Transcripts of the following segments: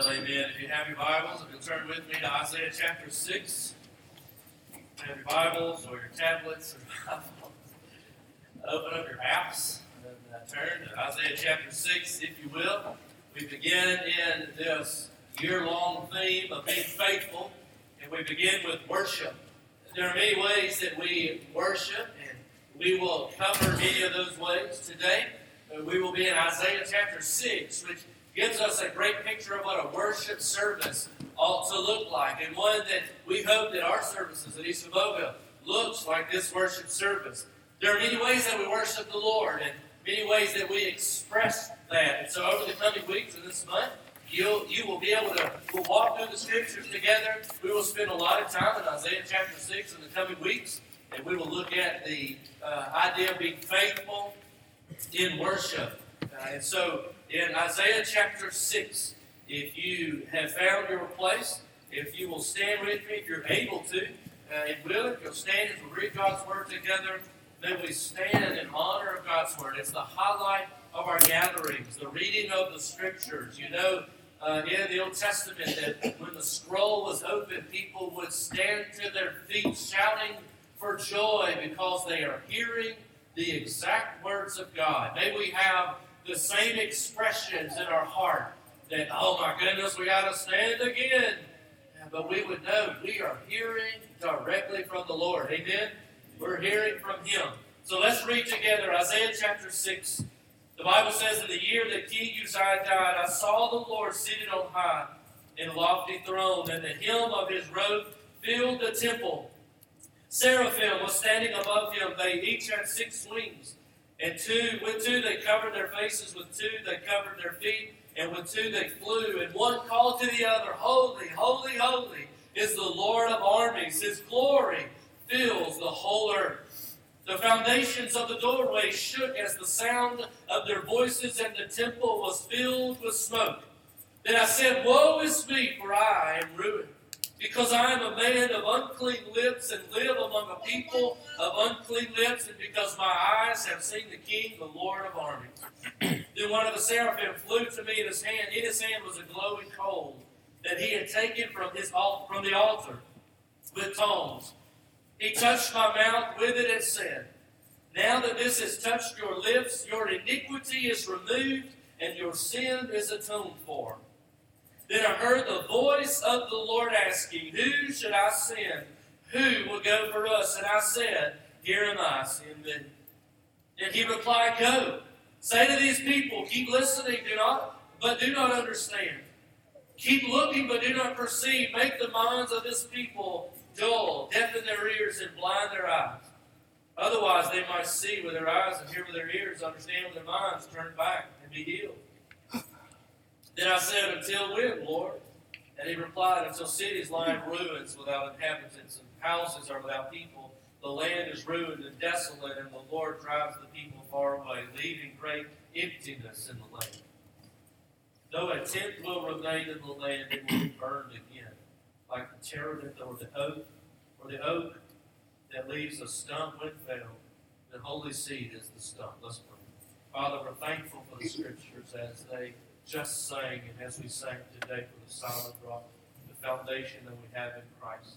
Well, amen. If you have your Bibles, if you'll turn with me to Isaiah chapter 6, have your Bibles or your tablets or open up your apps and uh, turn to Isaiah chapter 6, if you will. We begin in this year long theme of being faithful, and we begin with worship. There are many ways that we worship, and we will cover many of those ways today. Uh, we will be in Isaiah chapter 6, which gives us a great picture of what a worship service ought to look like, and one that we hope that our services at Eastaboga looks like this worship service. There are many ways that we worship the Lord, and many ways that we express that. And so, over the coming weeks and this month, you'll you will be able to we'll walk through the scriptures together. We will spend a lot of time in Isaiah chapter six in the coming weeks, and we will look at the uh, idea of being faithful in worship. Uh, and so, in Isaiah chapter 6. If you have found your place, if you will stand with me, if you're able to, uh, and will, if you'll stand as we read God's Word together, then we stand in honor of God's Word. It's the highlight of our gatherings, the reading of the Scriptures. You know, uh, in the Old Testament, that when the scroll was open, people would stand to their feet shouting for joy because they are hearing the exact words of God. May we have the same expressions in our heart that, oh my goodness, we got to stand again. But we would know we are hearing directly from the Lord. Amen? We're hearing from Him. So let's read together Isaiah chapter 6. The Bible says, In the year that King Uzziah died, I saw the Lord seated on high in a lofty throne, and the hem of his robe filled the temple. Seraphim was standing above him. They each had six wings. And two, with two they covered their faces, with two they covered their feet, and with two they flew. And one called to the other, Holy, holy, holy is the Lord of armies. His glory fills the whole earth. The foundations of the doorway shook as the sound of their voices, and the temple was filled with smoke. Then I said, Woe is me, for I am ruined because I am a man of unclean lips and live among a people of unclean lips, and because my eyes have seen the King, the Lord of armies. then one of the seraphim flew to me in his hand. In his hand was a glowing coal that he had taken from his from the altar with tongs. He touched my mouth with it and said, Now that this has touched your lips, your iniquity is removed and your sin is atoned for. Then I heard the voice of the Lord asking, Who should I send? Who will go for us? And I said, Here am I, send me. And he replied, Go. Say to these people, Keep listening, do not, but do not understand. Keep looking, but do not perceive. Make the minds of this people dull, deafen their ears, and blind their eyes. Otherwise, they might see with their eyes and hear with their ears, understand with their minds, turn back and be healed. Then I said, Until when, Lord? And he replied, Until cities lie in ruins without inhabitants, and houses are without people. The land is ruined and desolate, and the Lord drives the people far away, leaving great emptiness in the land. Though a tenth will remain in the land, it will be burned again, like the terebinth or the oak, or the oak that leaves a stump when felled. The holy seed is the stump. Let's pray. Father, we're thankful for the scriptures as they just sang, and as we sang today for the solid rock, the foundation that we have in Christ,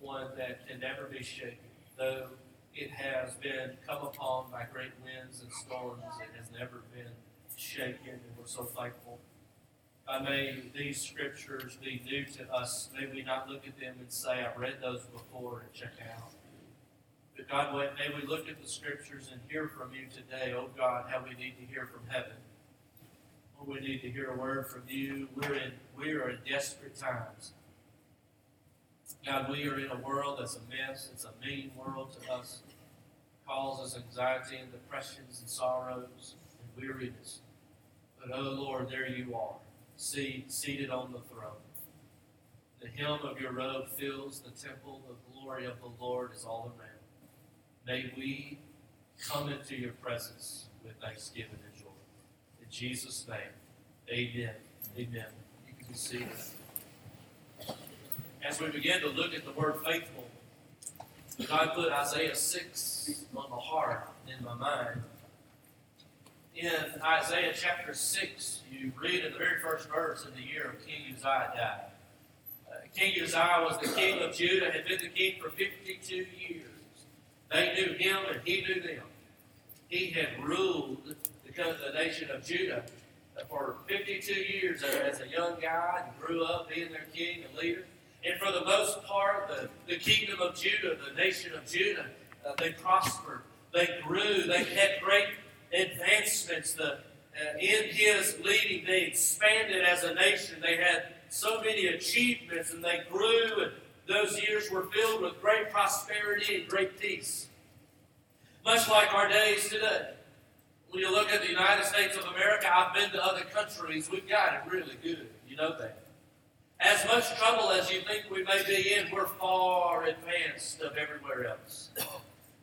one that can never be shaken, though it has been come upon by great winds and storms, it has never been shaken, and we're so thankful. Uh, may these scriptures be new to us. May we not look at them and say, I've read those before and check out. But God, may we look at the scriptures and hear from you today, oh God, how we need to hear from heaven. We need to hear a word from you. We're in we are in desperate times. God, we are in a world that's a mess. It's a mean world to us. It causes anxiety and depressions and sorrows and weariness. But oh Lord, there you are, seated on the throne. The hem of your robe fills the temple. The glory of the Lord is all around. May we come into your presence with thanksgiving and joy. In Jesus' name. Amen. Amen. You can be seated. As we begin to look at the word faithful, God put Isaiah 6 on the heart in my mind. in Isaiah chapter 6, you read in the very first verse in the year of King Uzziah died. Uh, king Uzziah was the king of Judah, had been the king for 52 years. They knew him and he knew them. He had ruled the nation of Judah for 52 years as a young guy and grew up being their king and leader. And for the most part, the, the kingdom of Judah, the nation of Judah, uh, they prospered. They grew. They had great advancements. The, uh, in his leading, they expanded as a nation. They had so many achievements and they grew, and those years were filled with great prosperity and great peace. Much like our days today. When you look at the United States of America, I've been to other countries, we've got it really good. You know that. As much trouble as you think we may be in, we're far advanced of everywhere else.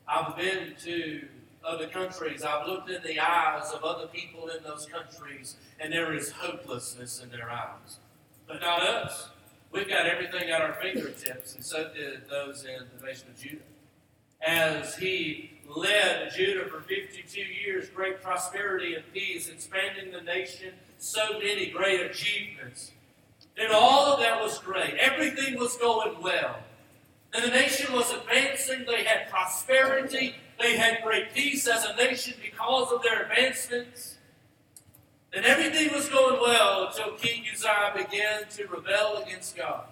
I've been to other countries. I've looked in the eyes of other people in those countries, and there is hopelessness in their eyes. But not us. We've got everything at our fingertips, and so did those in the nation of Judah. As he led Judah for 52 years, great prosperity and peace, expanding the nation, so many great achievements. And all of that was great. Everything was going well. And the nation was advancing. They had prosperity. They had great peace as a nation because of their advancements. And everything was going well until King Uzziah began to rebel against God.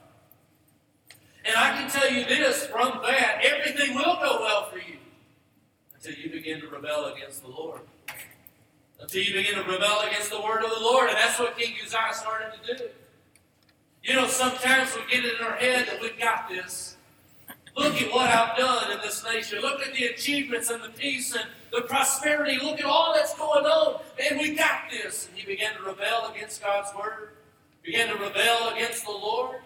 And I can tell you this from that, everything will go well for you until you begin to rebel against the Lord. Until you begin to rebel against the word of the Lord. And that's what King Uzziah started to do. You know, sometimes we get it in our head that we've got this. Look at what I've done in this nation. Look at the achievements and the peace and the prosperity. Look at all that's going on. Man, we got this. And he began to rebel against God's word, began to rebel against the Lord.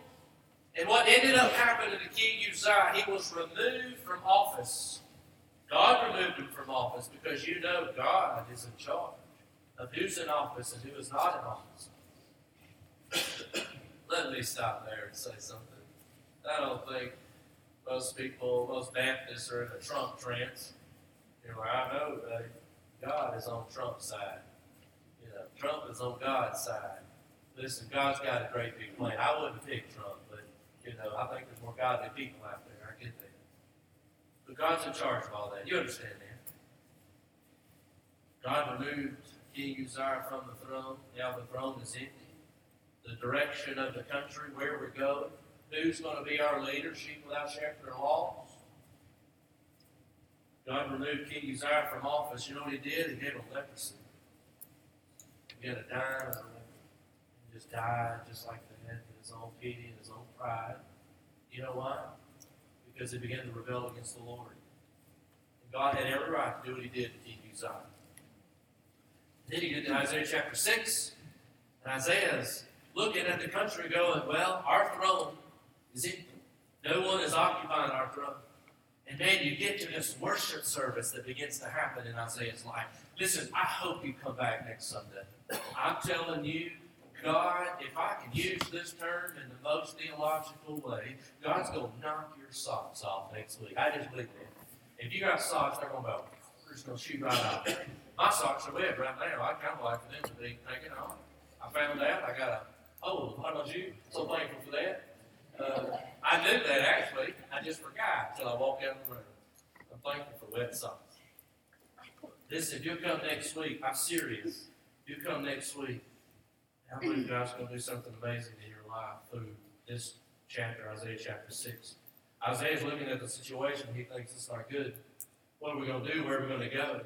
And what ended up happening to King Uzziah, he was removed from office. God removed him from office because you know God is in charge of who's in office and who is not in office. Let me stop there and say something. I don't think most people, most Baptists are in a Trump trance. You know, I know that God is on Trump's side. You know, Trump is on God's side. Listen, God's got a great big plan. I wouldn't pick Trump, but you know, I think there's more godly people out there. I get that. But God's in charge of all that. You understand that? God removed King Uzziah from the throne. Now the throne is empty. The direction of the country, where we're going, who's going to be our leader, sheep without shepherd or laws. God removed King Uzziah from office. You know what he did? He gave him leprosy. He had a dying He just died just like that in his own pity and his own pride. You know why? Because they began to rebel against the Lord. And God had every right to do what he did to King Uzziah. Then he get to Isaiah chapter 6. And Isaiah's looking at the country going, Well, our throne is empty. No one is occupying our throne. And then you get to this worship service that begins to happen in Isaiah's life. Listen, I hope you come back next Sunday. I'm telling you, God, if I can use this term in the most theological way, God's going to knock your socks off next week. I just believe that. If you got socks, they're going to go, they're just going to shoot right off. My socks are wet right now. I kind of like them to be taken off. I found out I got a, oh, how about you? So thankful for that. Uh, I knew that actually. I just forgot until I walked out of the room. I'm thankful for wet socks. Listen, if you come next week, I'm serious. You come next week, I believe God's going to do something amazing in your life through this chapter, Isaiah chapter 6. Isaiah's looking at the situation. He thinks it's not good. What are we going to do? Where are we going to go?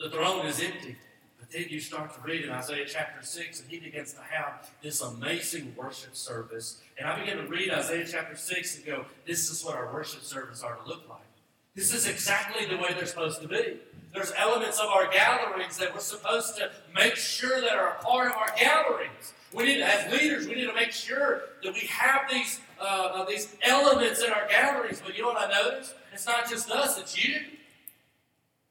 The throne is empty. But then you start to read in Isaiah chapter 6, and he begins to have this amazing worship service. And I begin to read Isaiah chapter 6 and go, this is what our worship service are to look like. This is exactly the way they're supposed to be. There's elements of our gatherings that we're supposed to make sure that are a part of our gatherings. We need, to, as leaders, we need to make sure that we have these uh, these elements in our gatherings. But you know what I noticed? It's not just us; it's you.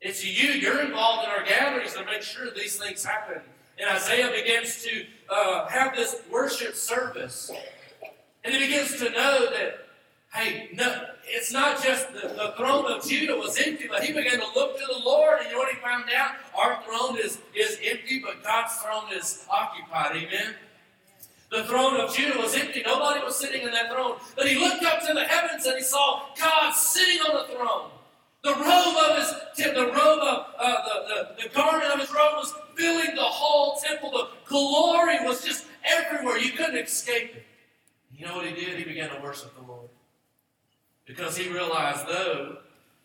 It's you. You're involved in our gatherings to make sure these things happen. And Isaiah begins to uh, have this worship service. And he begins to know that, Hey, no, it's not just the, the throne of Judah was empty, but he began to look to the Lord, and you know what he found out? Our throne is, is empty, but God's throne is occupied. Amen. The throne of Judah was empty. Nobody was sitting in that throne. But he looked up to the heavens and he saw God sitting on the throne. The robe of his, the robe of, uh, the, the, the garment of his robe was filling the whole temple. The glory was just everywhere. You couldn't escape it. You know what he did? He began to worship the Lord. Because he realized, though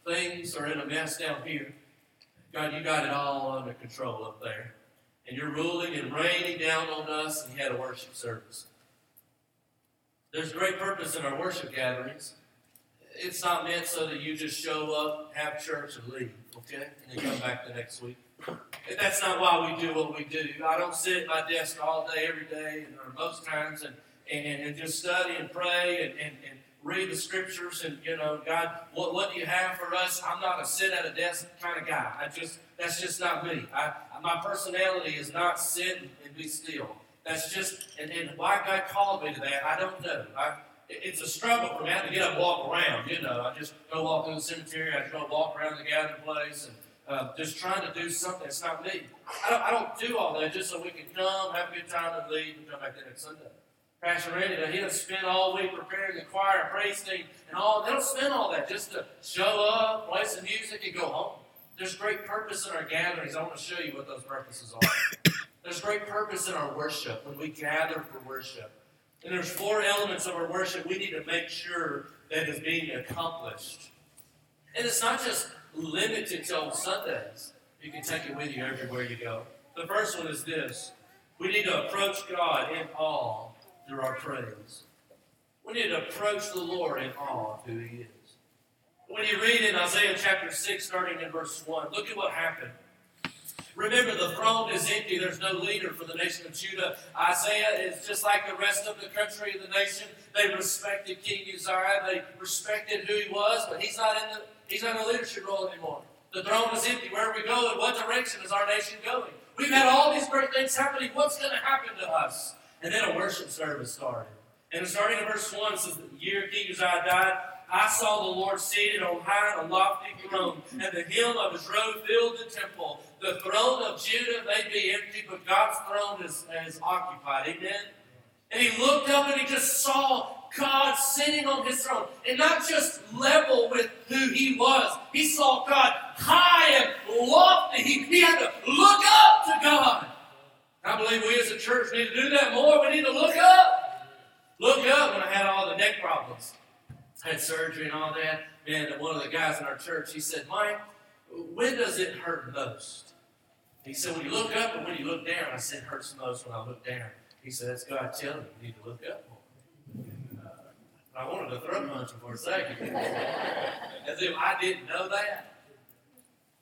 things are in a mess down here, God, you got it all under control up there and you're ruling and reigning down on us, and he had a worship service. There's great purpose in our worship gatherings. It's not meant so that you just show up, have church, and leave, okay? And then come back the next week. And That's not why we do what we do. I don't sit at my desk all day, every day, or most times, and, and, and just study and pray and, and, and read the scriptures and you know god what, what do you have for us? I'm not a sit at a desk kind of guy. I just that's just not me. I, my personality is not sit and be still. That's just and, and why god called me to that i don't know. I, it's a struggle for me. To get up and walk around you know. I just go walk through the cemetery. I just go walk around the gathering place and uh, just trying to do something that's not me. I don't, I don't do all that just so we can come have a good time and leave and come back the next sunday Pastor Randy, he doesn't spend all week preparing the choir, praise team, and all. They don't spend all that just to show up, play some music, and go home. There's great purpose in our gatherings. I want to show you what those purposes are. There's great purpose in our worship when we gather for worship. And there's four elements of our worship we need to make sure that is being accomplished. And it's not just limited to on Sundays. You can take it with you everywhere you go. The first one is this. We need to approach God in awe through our praise. We need to approach the Lord in awe of who He is. When you read in Isaiah chapter 6, starting in verse 1, look at what happened. Remember, the throne is empty. There's no leader for the nation of Judah. Isaiah is just like the rest of the country and the nation. They respected King Uzziah. They respected who he was, but he's not in the he's not in the leadership role anymore. The throne is empty. Where are we going? What direction is our nation going? We've had all these great things happening. What's going to happen to us? And then a worship service started. And starting in verse 1, it says, The year King Uzziah died, I saw the Lord seated on high on a lofty throne, and the hill of his robe filled the temple. The throne of Judah may be empty, but God's throne is, is occupied. Amen? And he looked up and he just saw God sitting on his throne. And not just level with who he was. He saw God high and lofty. He, he had to look up to God. I believe we as a church need to do that more. We need to look up. Look up when I had all the neck problems. I had surgery and all that. And one of the guys in our church, he said, Mike, when does it hurt most? He said, when you look up and when you look down. I said, it hurts most when I look down. He said, that's God telling you, you need to look up more. Uh, I wanted to throw punch him for a second. As if I didn't know that.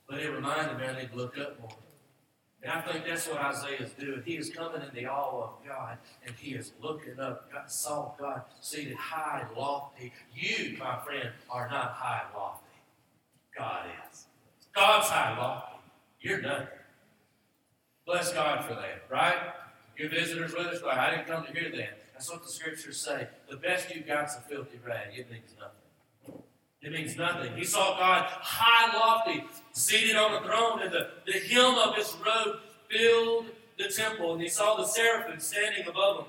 But it reminded me I need to look up more. And I think that's what Isaiah is doing. He is coming in the awe of God, and he is looking up. God saw God seated high and lofty. You, my friend, are not high and lofty. God is. God's high and lofty. You're nothing. Bless God for that, right? Your visitors with us, I didn't come to hear that. That's what the scriptures say. The best you've got is a filthy rag. It means nothing. It means nothing. He saw God high lofty, seated on a throne, and the, the hem of his robe filled the temple. And he saw the seraphim standing above him.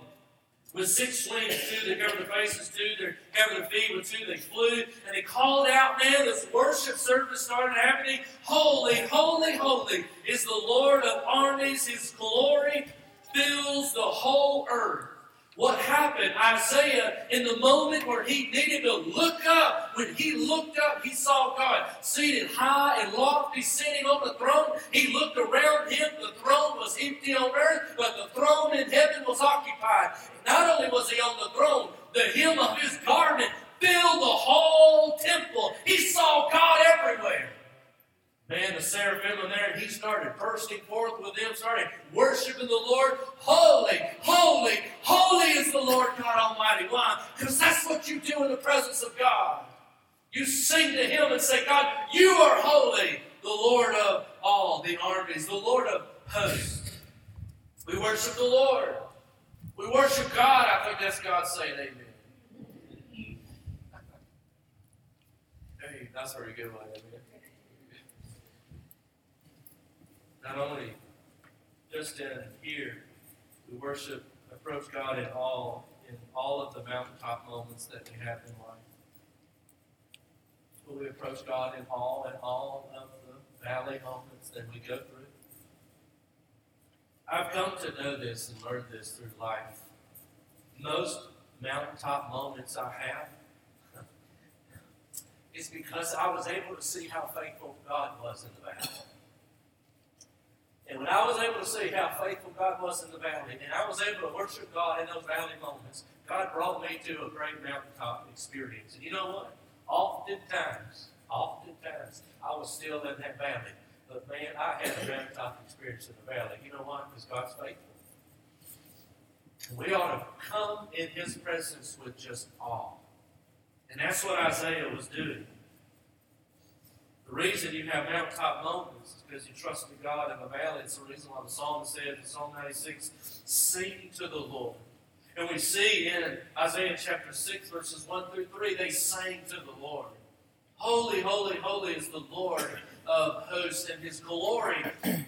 With six wings, two they covered their faces, two they covered their feet, with two they flew. And he called out, man, this worship service started happening. Holy, holy, holy is the Lord of armies. His glory fills the whole earth. What happened? Isaiah, in the moment where he needed to look up, when he looked up, he saw God seated high and lofty, sitting on the throne. He looked around him. The throne was empty on earth, but the throne in heaven was occupied. Not only was he on the throne, the hem of his garment filled the whole temple. He saw God everywhere man, the seraphim in there, and he started bursting forth with them, started worshiping the Lord. Holy, holy, holy is the Lord God Almighty. Why? Because that's what you do in the presence of God. You sing to Him and say, God, you are holy, the Lord of all the armies, the Lord of hosts. We worship the Lord. We worship God. I think that's God saying amen. Hey, that's where we go with it. Not only just in here, we worship, approach God in all, in all of the mountaintop moments that we have in life. But we approach God in all and all of the valley moments that we go through. I've come to know this and learn this through life. Most mountaintop moments I have is because I was able to see how faithful God was in the valley. And when I was able to see how faithful God was in the valley, and I was able to worship God in those valley moments, God brought me to a great mountaintop experience. And you know what? Oftentimes, oftentimes, I was still in that valley. But man, I had a mountaintop experience in the valley. You know why? Because God's faithful. We ought to come in His presence with just awe. And that's what Isaiah was doing. The reason you have mountaintop moments is because you trusted God in the valley. It's the reason why the psalm said in Psalm 96, Sing to the Lord. And we see in Isaiah chapter 6, verses 1 through 3, they sang to the Lord. Holy, holy, holy is the Lord of hosts, and his glory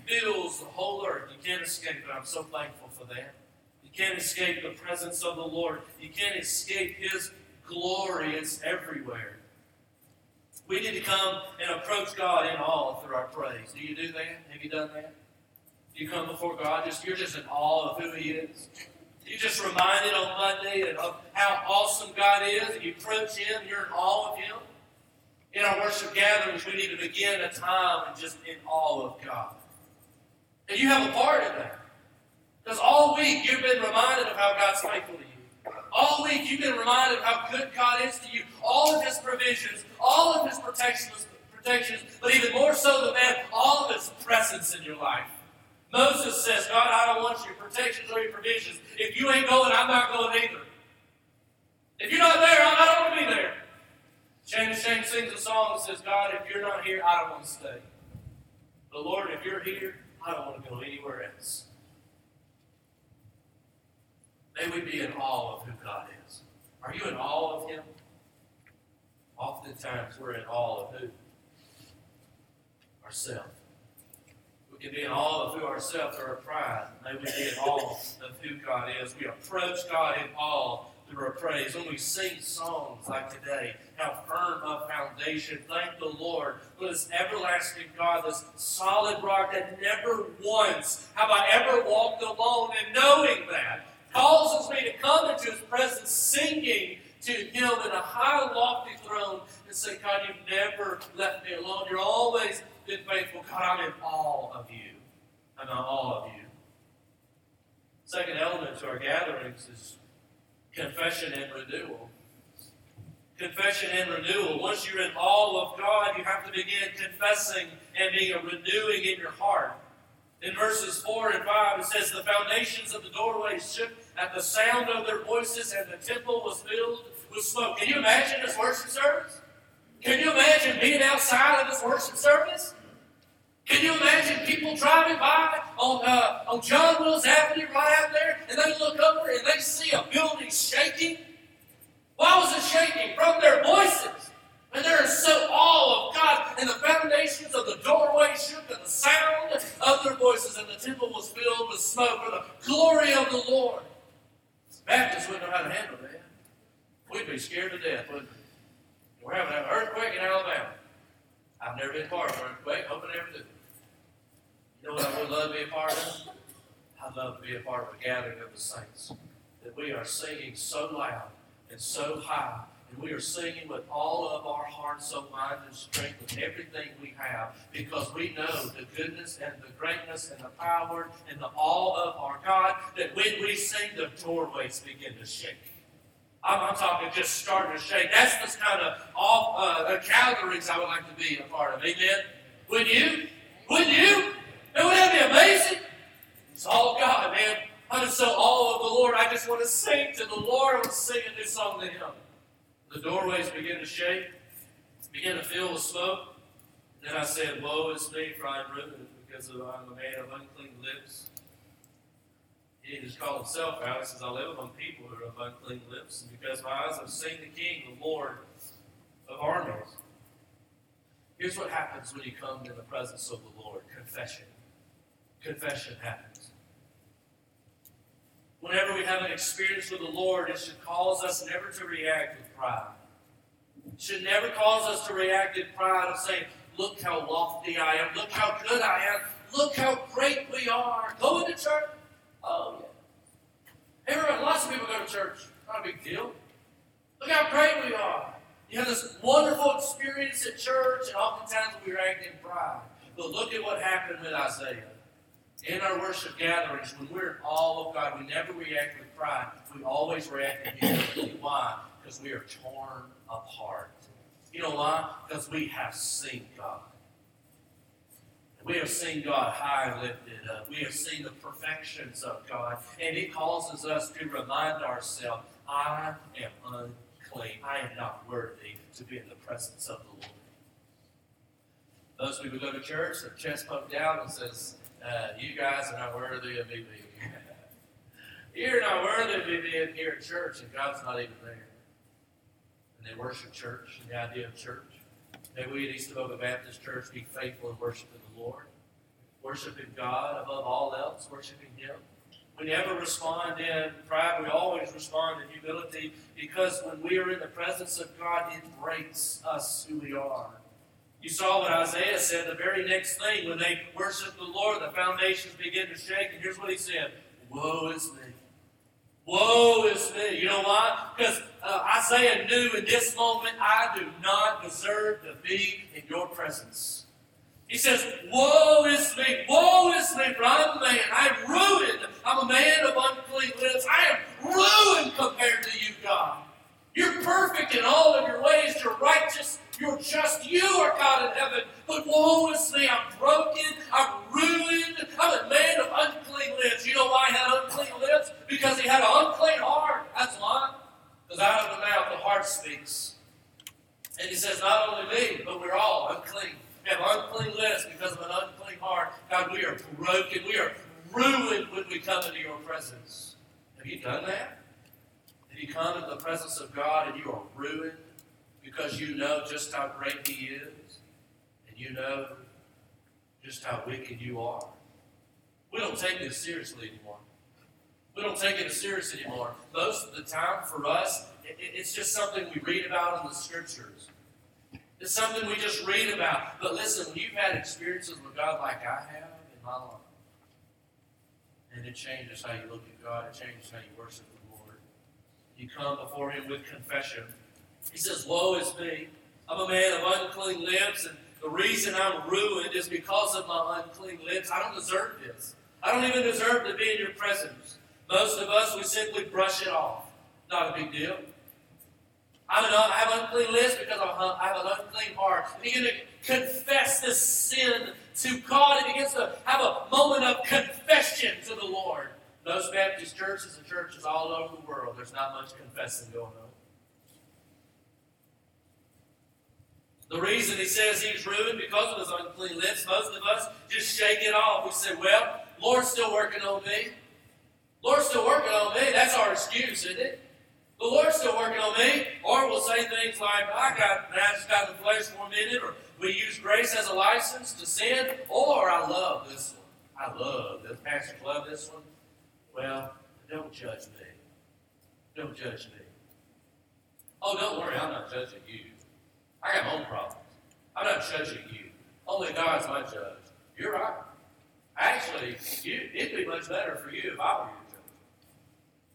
fills the whole earth. You can't escape it. I'm so thankful for that. You can't escape the presence of the Lord. You can't escape his glory. It's everywhere. We need to come and approach God in awe through our praise. Do you do that? Have you done that? You come before God, just you're just in awe of who He is. You just reminded on Monday of how awesome God is, you approach Him, you're in awe of Him. In our worship gatherings, we need to begin a time and just in awe of God. And you have a part in that. Because all week you've been reminded of how God's faithful. All week you've been reminded of how good God is to you, all of His provisions, all of His protections, protections, but even more so than that, all of His presence in your life. Moses says, God, I don't want your protections or your provisions. If you ain't going, I'm not going either. If you're not there, I don't want to be there. Shane Shane sings a song that says, God, if you're not here, I don't want to stay. But Lord, if you're here, I don't want to go anywhere else. May we be in awe of who God is. Are you in awe of Him? Oftentimes we're in awe of who? Ourselves. We can be in awe of who ourselves our pride. May we be in awe of who God is. We approach God in awe through our praise. When we sing songs like today, how firm a foundation. Thank the Lord for this everlasting God, this solid rock that never once have I ever walked alone. And knowing that, causes me to come into His presence singing to Him in a high, lofty throne and say, God, you've never left me alone. You're always been faithful. God, I'm in awe of you. I'm in awe of you. Second element to our gatherings is confession and renewal. Confession and renewal. Once you're in awe of God, you have to begin confessing and being a renewing in your heart. In verses 4 and 5, it says, The foundations of the doorways shook at the sound of their voices, and the temple was filled with smoke. Can you imagine this worship service? Can you imagine being outside of this worship service? Can you imagine people driving by on, uh, on John Wills Avenue right out there, and they look over and they see a building shaking? Why was it shaking? From their voices. And they're so awe of God, and the foundations of the doorway shook at the sound of their voices, and the temple was filled with smoke for the glory of the Lord. Baptists wouldn't know how to handle that. We'd be scared to death, wouldn't we? We're having an earthquake in Alabama. I've never been part of an earthquake, hoping never do. You know what I would love to be a part of? I'd love to be a part of a gathering of the saints. That we are singing so loud and so high, and we are singing with all of our heart, soul, mind, and strength, with everything we have, because we know the goodness and the greatness and the power and the awe of our God, that when we sing, the doorways begin to shake. I'm, I'm talking just starting to shake. That's the kind of off, uh, gatherings I would like to be a part of. Amen? Would you? Would you? And wouldn't that be amazing? It's all God, man. I'm just so all of the Lord. I just want to sing to the Lord. I want to sing a new song to Him. The doorways begin to shake, begin to fill with smoke. Then I said, Woe is me, for I am ruined, because I'm a man of unclean lips. He just called himself out. He says, I live among people who are of unclean lips, and because my eyes have seen the King, the Lord of armies. Here's what happens when you come in the presence of the Lord confession. Confession happens. Whenever we have an experience with the Lord, it should cause us never to react with pride. It should never cause us to react in pride and say, Look how lofty I am. Look how good I am. Look how great we are. Going to church? Oh, yeah. Everyone, lots of people go to church. Not a big deal. Look how great we are. You have this wonderful experience at church, and oftentimes we react in pride. But look at what happened with Isaiah. In our worship gatherings, when we're in awe of God, we never react with pride. We always react with humility. Why? Because we are torn apart. You know why? Because we have seen God. We have seen God high lifted up. We have seen the perfections of God. And it causes us to remind ourselves, I am unclean. I am not worthy to be in the presence of the Lord. Those people go to church, their chest poked out and says, uh, you guys are not worthy of me being here. You're not worthy of me being here at church, and God's not even there and they worship church and the idea of church. May we at Eastaboga Baptist Church be faithful in worshiping the Lord, worshiping God above all else, worshiping Him. We never respond in pride, we always respond in humility because when we are in the presence of God, it breaks us who we are. You saw what Isaiah said the very next thing when they worshiped the Lord, the foundations begin to shake, and here's what he said Woe is me. Woe is me. You know why? Because uh, Isaiah knew in this moment, I do not deserve to be in your presence. He says, Woe is me, woe is me, for I'm a man. I'm ruined. I'm a man of unclean lips. I am ruined compared to you, God. You're perfect in all of your ways. You're righteous. You're just. You are God in heaven. But woe is. I'm broken. I'm ruined. I'm a man of unclean lips. You know why I had unclean lips? Because he had an unclean heart. That's why. Because out of the mouth the heart speaks. And he says, not only me, but we're all unclean. We have unclean lips because of an unclean heart. God, we are broken. We are ruined when we come into your presence. Have you done that? Have you come into the presence of God and you are ruined because you know just how great He is and you know just how wicked you are? We don't take this seriously anymore. We don't take it as serious anymore. Most of the time for us, it's just something we read about in the scriptures. It's something we just read about. But listen, when you've had experiences with God like I have in my life, and it changes how you look at God, it changes how you worship the Lord. You come before Him with confession. He says, Woe is me. I'm a man of unclean lips, and the reason I'm ruined is because of my unclean lips. I don't deserve this. I don't even deserve to be in your presence. Most of us, we simply brush it off. Not a big deal. I'm an, I have unclean lips because I have an unclean heart. And you're going to confess this sin to God and begins to have a moment of confession to the Lord. Those Baptist churches and churches all over the world, there's not much confessing going on. The reason he says he's ruined because of his unclean lips, most of us just shake it off. We say, well, Lord's still working on me. Lord's still working on me. That's our excuse, isn't it? The Lord's still working on me. Or we'll say things like, I got just got in the flesh for a minute, or we use grace as a license to sin, or I love this one. I love this. Pastor love this one. Well, don't judge me. Don't judge me. Oh, don't worry, I'm not judging you. I my own problems. I'm not judging you. Only God's my judge. You're right. Actually, you, it'd be much better for you if I were you.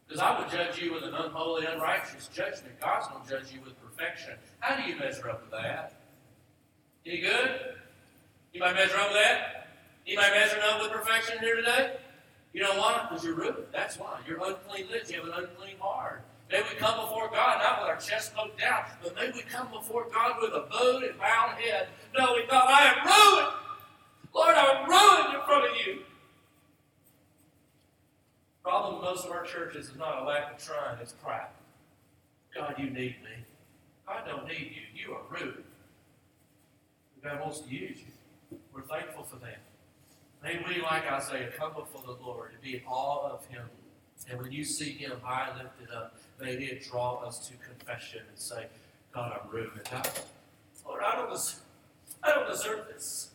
Because I would judge you with an unholy, unrighteous judgment. God's going to judge you with perfection. How do you measure up to that? Any good? You might measure up with that? You might measure up with perfection here today? You know why? Because you're rude. That's why. You're unclean lips. You have an unclean heart. May we come before God not with our chest poked out, but may we come before God with a bowed and bowed head, knowing, God, I am ruined. Lord, I'm ruined in front of you problem with most of our churches is not a lack of trying, it's pride. God, you need me. I don't need you. You are rude. God wants to use you. We're thankful for that. May we, like Isaiah, come before the Lord and be in awe of Him. And when you see Him high lifted up, may it draw us to confession and say, God, I'm ruined. I, Lord, I don't, I don't deserve this.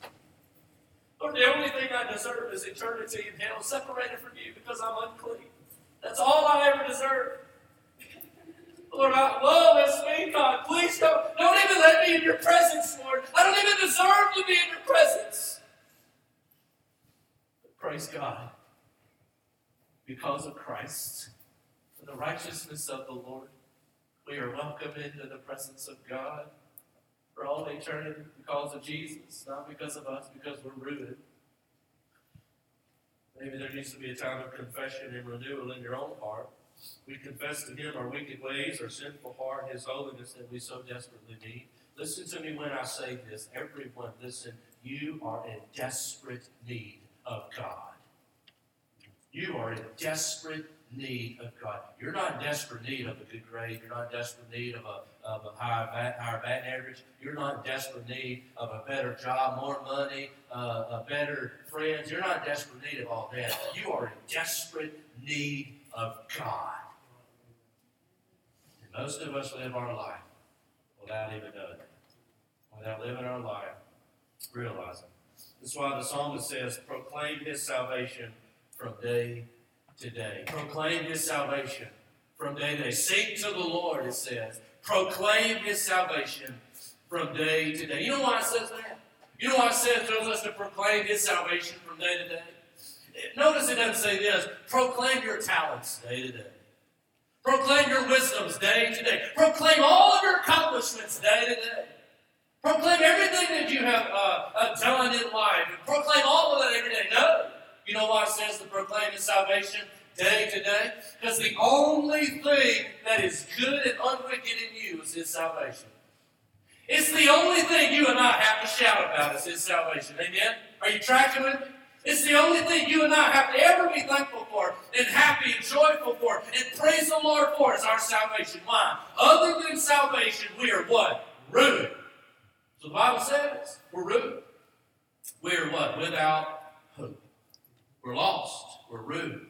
Lord, the only thing I deserve is eternity in hell, separated from you because I'm unclean. That's all I ever deserve. Lord, I love this me, God. Please don't, don't even let me in your presence, Lord. I don't even deserve to be in your presence. But praise God. Because of Christ the righteousness of the Lord, we are welcomed into the presence of God for all eternity because of Jesus, not because of us, because we're rooted. Maybe there needs to be a time of confession and renewal in your own heart. We confess to Him our wicked ways, our sinful heart, His holiness that we so desperately need. Listen to me when I say this. Everyone, listen. You are in desperate need of God. You are in desperate need of God. You're not desperate need of a good grade. You're not desperate need of a, of a higher, higher batting average. You're not desperate need of a better job, more money, uh, a better friends. You're not desperate need of all that. You are in desperate need of God. And most of us live our life without even knowing it, without living our life realizing. That's why the psalmist says, proclaim his salvation from day to day. Proclaim his salvation from day to day. Sing to the Lord, it says. Proclaim his salvation from day to day. You know why it says that? You know why it says tells us to proclaim his salvation from day to day? Notice it doesn't say this. Proclaim your talents day to day. Proclaim your wisdoms day to day. Proclaim all of your accomplishments day to day. Proclaim everything that you have uh, uh, done in life. Proclaim all of that every day. No. You know why it says to proclaim His salvation day to day? Because the only thing that is good and unwicked in you is His salvation. It's the only thing you and I have to shout about is His salvation. Amen? Are you tracking with me? It's the only thing you and I have to ever be thankful for and happy and joyful for and praise the Lord for is our salvation. Why? Other than salvation, we are what? Ruined. So the Bible says we're ruined. We are what? Without. We're lost. We're ruined.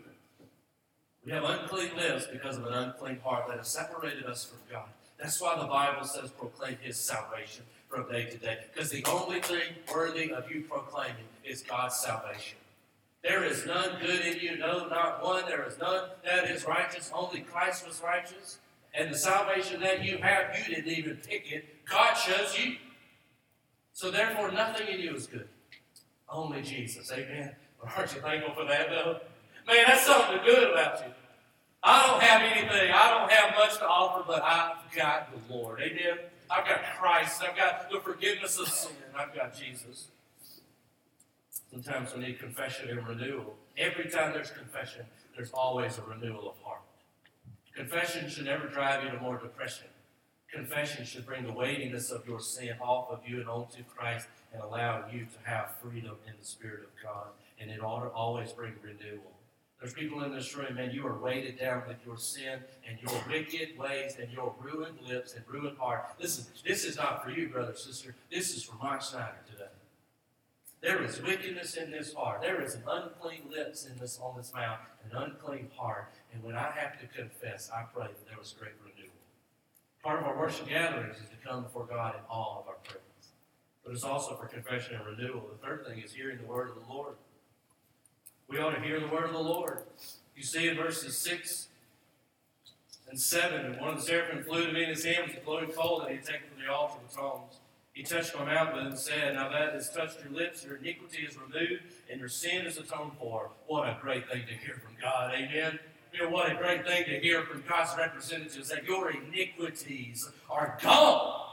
We have unclean lips because of an unclean heart that has separated us from God. That's why the Bible says proclaim His salvation from day to day. Because the only thing worthy of you proclaiming is God's salvation. There is none good in you, no, not one. There is none that is righteous. Only Christ was righteous. And the salvation that you have, you didn't even pick it. God chose you. So therefore, nothing in you is good. Only Jesus. Amen. Aren't you thankful for that, though? Man, that's something good about you. I don't have anything. I don't have much to offer, but I've got the Lord. Amen. I've got Christ. I've got the forgiveness of sin. I've got Jesus. Sometimes we need confession and renewal. Every time there's confession, there's always a renewal of heart. Confession should never drive you to more depression. Confession should bring the weightiness of your sin off of you and onto Christ and allow you to have freedom in the Spirit of God. And it ought to always bring renewal. There's people in this room, and you are weighted down with your sin and your wicked ways and your ruined lips and ruined heart. Listen, this is not for you, brother, sister. This is for Mike Snyder today. There is wickedness in this heart. There is an unclean lips in this on this mouth, an unclean heart. And when I have to confess, I pray that there was great renewal. Part of our worship gatherings is to come before God in all of our prayers. But it's also for confession and renewal. The third thing is hearing the word of the Lord. We ought to hear the word of the Lord. You see in verses 6 and 7, and one of the seraphim flew to me in his hand with a glowing coal that he had taken from the altar with tongs. He touched my mouth with it and said, Now that has touched your lips, your iniquity is removed, and your sin is atoned for. What a great thing to hear from God. Amen. You know, what a great thing to hear from God's representatives that your iniquities are gone.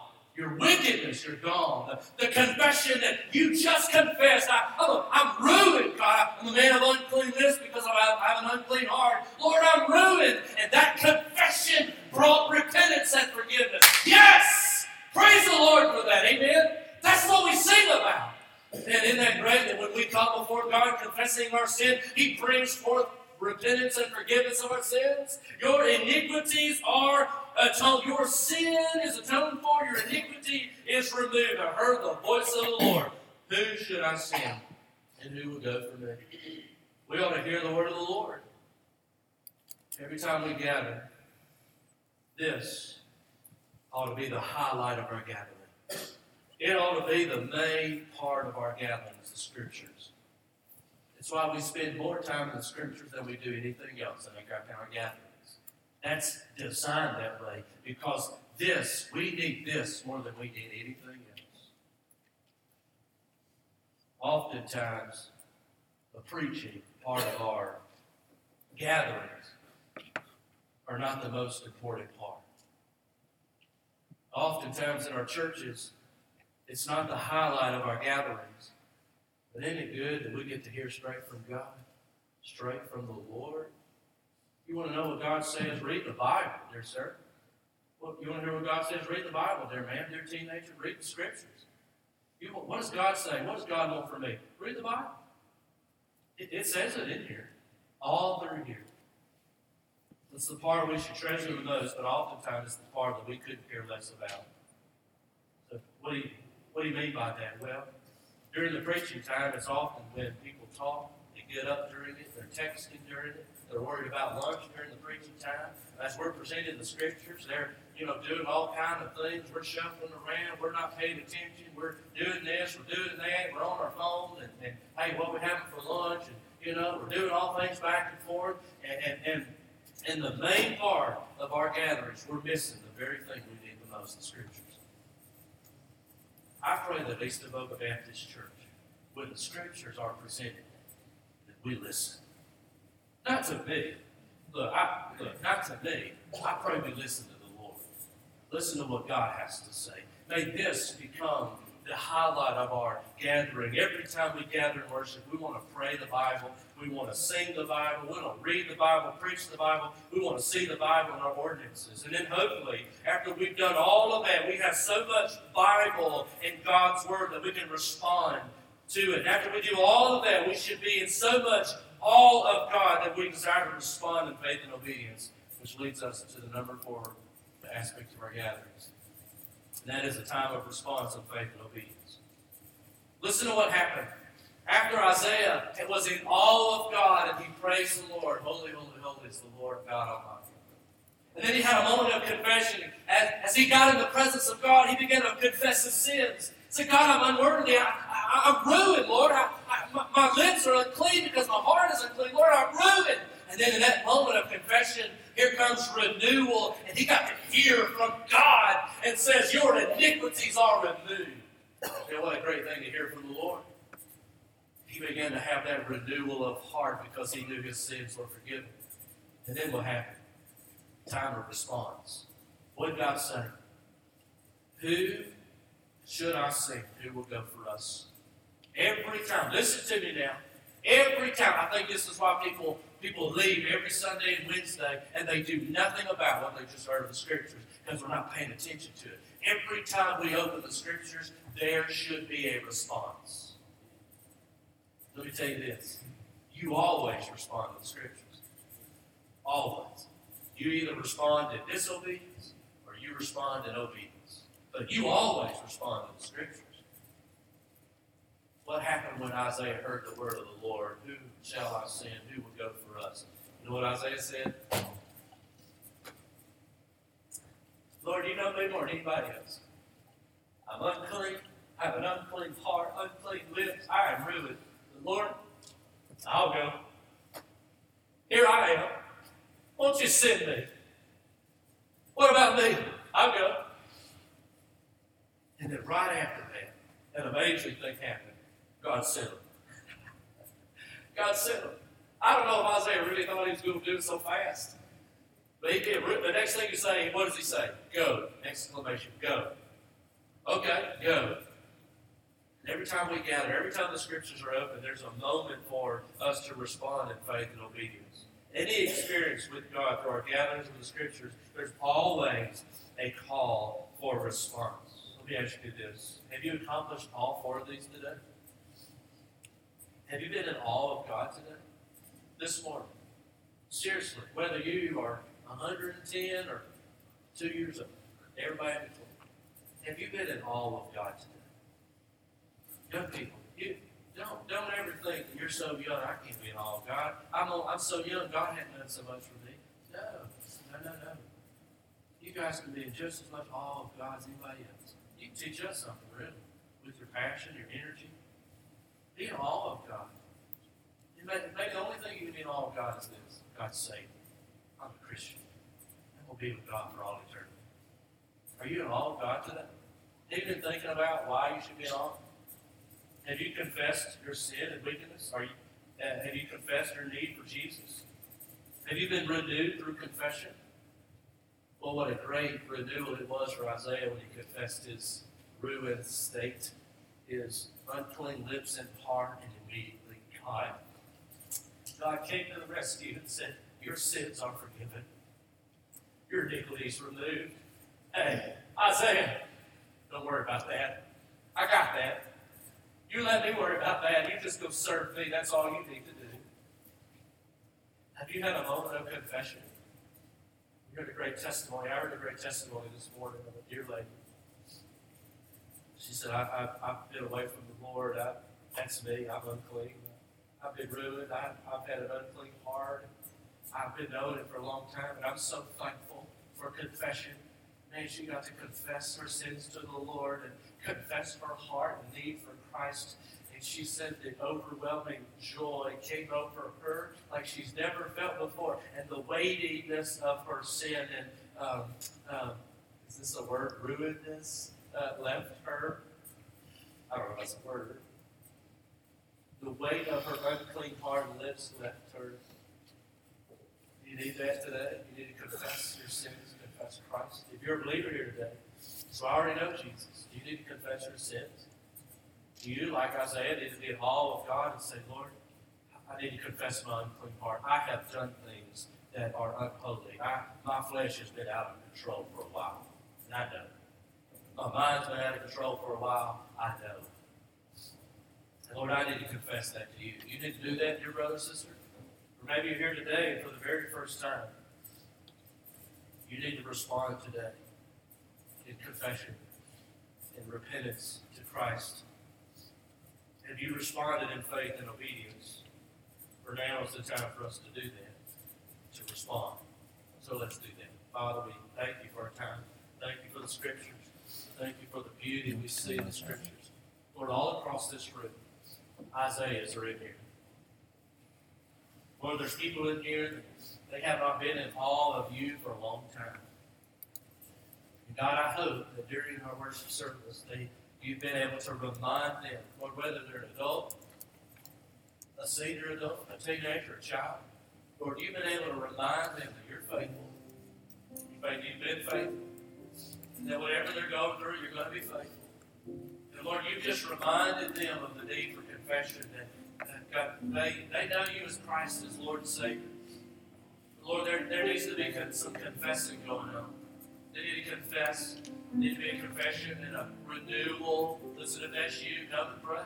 Your wickedness, you're gone. The, confession that you just confessed, I, I'm, ruined, God. I'm a man of unclean lips because I have, an unclean heart. Lord, I'm ruined. And that confession brought repentance and forgiveness. Yes! Praise the Lord for that. Amen? That's what we sing about. And isn't that great that when we come before God confessing our sin, He brings forth repentance and forgiveness of our sins? Your iniquities are atoned. Your sin is atoned for. Your iniquity is removed. I heard the voice of the Lord. Who should I send? And who will go for me? We ought to hear the word of the Lord. Every time we gather, this ought to be the highlight of our gathering. It ought to be the main part of our gatherings, the scriptures. It's why we spend more time in the scriptures than we do anything else in our gatherings. That's designed that way because this, we need this more than we need anything else. Oftentimes, the preaching part of our gatherings are not the most important part. Oftentimes in our churches, it's not the highlight of our gatherings. But isn't it good that we get to hear straight from God, straight from the Lord? You want to know what God says? Read the Bible, dear sir. Well, you want to hear what God says? Read the Bible, dear man, dear teenager. Read the Scriptures. You, what does God say? What does God want from me? Read the Bible. It, it says it in here, all through here. It's the part we should treasure the most, but oftentimes it's the part that we couldn't care less about. So, what do you what do you mean by that? Well, during the preaching time, it's often when people talk, they get up during it, they're texting during it, they're worried about lunch during the preaching time. As we're presenting the scriptures, they're you know doing all kind of things. We're shuffling around, we're not paying attention, we're doing this, we're doing that, we're on our phone, and, and hey, what we having for lunch, and you know, we're doing all things back and forth, and, and, and in the main part of our gatherings, we're missing the very thing we need the most, the scriptures. I pray that Eastaboga Baptist Church, when the scriptures are presented, that we listen. Not to me. Look, I, look, not to me. I pray we listen to the Lord. Listen to what God has to say. May this become the highlight of our gathering. Every time we gather in worship, we want to pray the Bible. We want to sing the Bible. We want to read the Bible, preach the Bible. We want to see the Bible in our ordinances. And then hopefully, after we've done all of that, we have so much Bible in God's Word that we can respond to it. After we do all of that, we should be in so much all of God that we desire to respond in faith and obedience, which leads us to the number four aspect of our gatherings. And that is a time of response of faith and obedience. Listen to what happened. After Isaiah it was in awe of God and he praised the Lord, Holy, holy, holy is the Lord God Almighty. And then he had a moment of confession. As, as he got in the presence of God, he began to confess his sins. Said, God, I'm unworthy. I, I, am ruined, Lord. I, I, my, my lips are unclean because my heart is unclean. Lord, I'm ruined. And then in that moment of confession, here comes renewal, and he got to hear from God and says, Your iniquities are removed. And what a great thing to hear from the Lord. He began to have that renewal of heart because he knew his sins were forgiven. And then what happened? Time of response. What did God say? Who should I sing? Who will go for us? Every time. Listen to me now. Every time. I think this is why people people leave every Sunday and Wednesday and they do nothing about what they just heard of the scriptures because we're not paying attention to it. Every time we open the scriptures, there should be a response. Let me tell you this. You always respond to the scriptures. Always. You either respond in disobedience or you respond in obedience. But you always respond to the scriptures. What happened when Isaiah heard the word of the Lord? Who shall I send? Who will go for us? You know what Isaiah said? Lord, you know me more than anybody else. I'm unclean. I have an unclean heart, unclean lips. I am ruined. But Lord, I'll go. Here I am. Won't you send me? What about me? I'll go. And then right after that, an amazing thing happened. God sent him. God sent him. I don't know if Isaiah really thought he was going to do it so fast. But he did. The next thing you say, what does he say? Go. Exclamation. Go. Okay, go. And every time we gather, every time the scriptures are open, there's a moment for us to respond in faith and obedience. Any experience with God through our gatherings of the scriptures, there's always a call for response. Me ask you this. Have you accomplished all four of these today? Have you been in awe of God today? This morning? Seriously, whether you are 110 or two years old, everybody in between, have you been in awe of God today? Young people, you don't don't ever think you're so young. I can't be in awe of God. I'm I'm so young. God hasn't done so much for me. No, no, no, no. You guys can be in just as much awe of God as anybody else. Can teach us something, really. with your passion, your energy. Be in awe of God. And maybe, maybe the only thing you can be in awe of God is this God's saved. I'm a Christian. And we'll be with God for all eternity. Are you in awe of God today? Have you been thinking about why you should be in awe? Have you confessed your sin and wickedness? Are you, uh, have you confessed your need for Jesus? Have you been renewed through confession? Well, what a great renewal it was for Isaiah when he confessed his ruined state, his unclean lips and heart, and immediately God, God came to the rescue and said, Your sins are forgiven. Your iniquities removed. Hey, Isaiah, don't worry about that. I got that. You let me worry about that. You just go serve me. That's all you need to do. Have you had a moment of confession? You heard a great testimony. I heard a great testimony this morning of a dear lady. She said, I, I've been away from the Lord. I, that's me. I'm unclean. I've been ruined. I, I've had an unclean heart. I've been knowing it for a long time, and I'm so thankful for confession. Man, she got to confess her sins to the Lord and confess her heart and need for Christ. And she said the overwhelming joy came over her like she's never felt before. And the weightiness of her sin and, um, um, is this a word, ruinedness, uh, left her. I don't know if that's a word. The weight of her unclean heart and lips left her. You need that today. You need to confess your sins, confess Christ. If you're a believer here today, so I already know Jesus. Do you need to confess your sins? You, like Isaiah, need to be in awe of God and say, Lord, I need to confess my unclean heart. I have done things that are unholy. I, my flesh has been out of control for a while, and I know. My mind's been out of control for a while. I know. And Lord, I need to confess that to you. You need to do that, dear brother, sister. Or maybe you're here today and for the very first time. You need to respond today in confession and repentance to Christ. Have you responded in faith and obedience? For now is the time for us to do that, to respond. So let's do that. Father, we thank you for our time. Thank you for the scriptures. Thank you for the beauty we see in the scriptures. Lord, all across this room, Isaiah's are in here. Lord, there's people in here that they have not been in awe of you for a long time. And God, I hope that during our worship service, they, you've been able to remind them, Lord, whether they're an adult, a senior adult, a teenager, a child, Lord, you've been able to remind them that you're faithful. You've been faithful. And that whatever they're going through, you're going to be faithful. And Lord, you've just reminded them of the need for confession that, that God, they, they know you as Christ as Lord and Savior. Lord, there, there needs to be some confessing going on. They need to confess. There needs to be a confession and a renewal. Listen, if that's you, come and pray.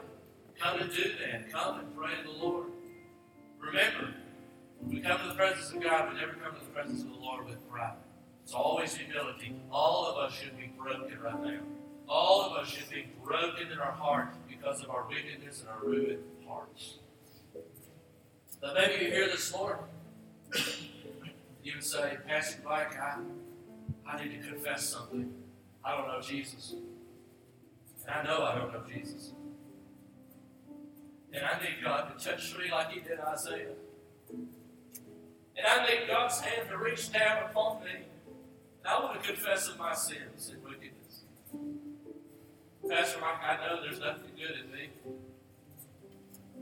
Come and do that. Come and pray to the Lord. Remember, when we come to the presence of God, we never come to the presence of the Lord with pride. It's always humility. All of us should be broken right now. All of us should be broken in our heart because of our wickedness and our ruined hearts. But maybe you're here this morning. You would say, Pastor Mike, I, I need to confess something. I don't know Jesus. And I know I don't know Jesus. And I need God to touch me like He did Isaiah. And I need God's hand to reach down upon me. And I want to confess of my sins and wickedness. Pastor Mike, I know there's nothing good in me.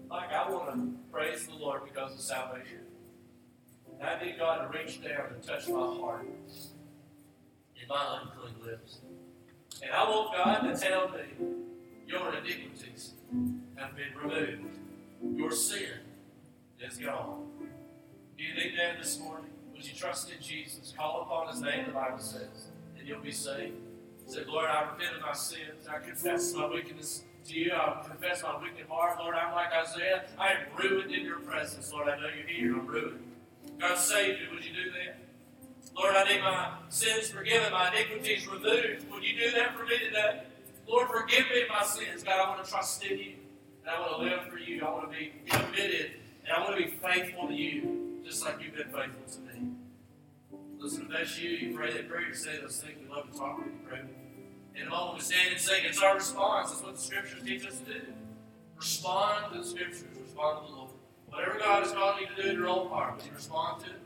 Like, I want to praise the Lord because of salvation. And I need God to reach down and touch my heart and my unclean lips. And I want God to tell me your iniquities have been removed. Your sin is gone. Do you need that this morning? Would you trust in Jesus? Call upon his name, the Bible says, and you'll be saved. Say, Lord, I repent of my sins. I confess my wickedness to you. I confess my wicked heart. Lord, I'm like Isaiah. I am ruined in your presence. Lord, I know you're here. I'm ruined. God save me. Would you do that? Lord, I need my sins forgiven, my iniquities removed. Would you do that for me today? Lord, forgive me my sins. God, I want to trust in you. And I want to live for you. I want to be committed. And I want to be faithful to you, just like you've been faithful to me. Listen, if that's you, you pray that prayer, you say those things. We love to talk with you. Pray with you. In a moment, we stand and sing. It's our response. That's what the Scriptures teach us to do. Respond to the Scriptures. Respond to the Lord. Whatever God has called you to do in your own heart, will you respond to it?